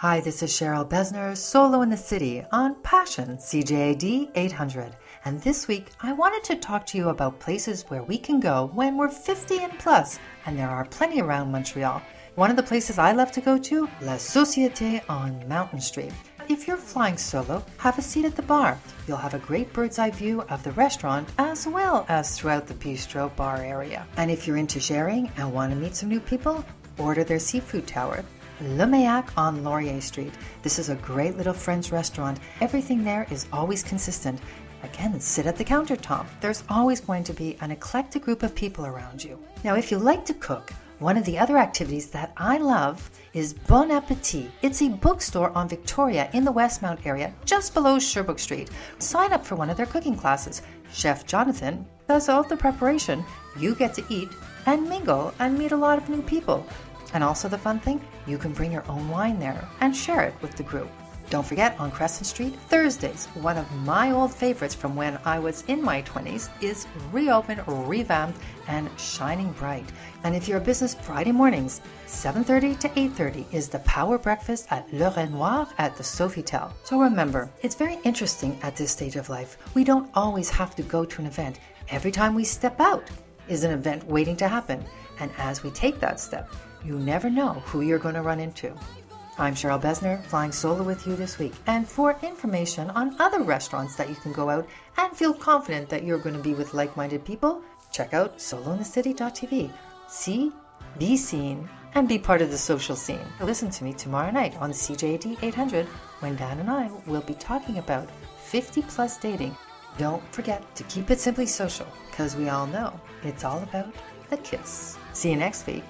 Hi, this is Cheryl Besner, solo in the city on Passion CJAD 800. And this week, I wanted to talk to you about places where we can go when we're 50 and plus, and there are plenty around Montreal. One of the places I love to go to, La Société on Mountain Street. If you're flying solo, have a seat at the bar. You'll have a great bird's eye view of the restaurant as well as throughout the bistro bar area. And if you're into sharing and want to meet some new people, order their seafood tower. Leméac on Laurier Street. This is a great little French restaurant. Everything there is always consistent. Again, sit at the countertop. There's always going to be an eclectic group of people around you. Now, if you like to cook, one of the other activities that I love is Bon Appetit. It's a bookstore on Victoria in the Westmount area, just below Sherbrooke Street. Sign up for one of their cooking classes. Chef Jonathan does all the preparation. You get to eat and mingle and meet a lot of new people. And also, the fun thing, you can bring your own wine there and share it with the group. Don't forget, on Crescent Street, Thursdays, one of my old favorites from when I was in my 20s is reopened, revamped, and shining bright. And if you're a business, Friday mornings, 7.30 to 8.30 is the power breakfast at Le Renoir at the Sofitel. So remember, it's very interesting at this stage of life. We don't always have to go to an event. Every time we step out is an event waiting to happen. And as we take that step, you never know who you're going to run into. I'm Cheryl Besner, flying solo with you this week. And for information on other restaurants that you can go out and feel confident that you're going to be with like minded people, check out solointhecity.tv. See, be seen, and be part of the social scene. Listen to me tomorrow night on CJAD 800 when Dan and I will be talking about 50 plus dating. Don't forget to keep it simply social because we all know it's all about the kiss. See you next week.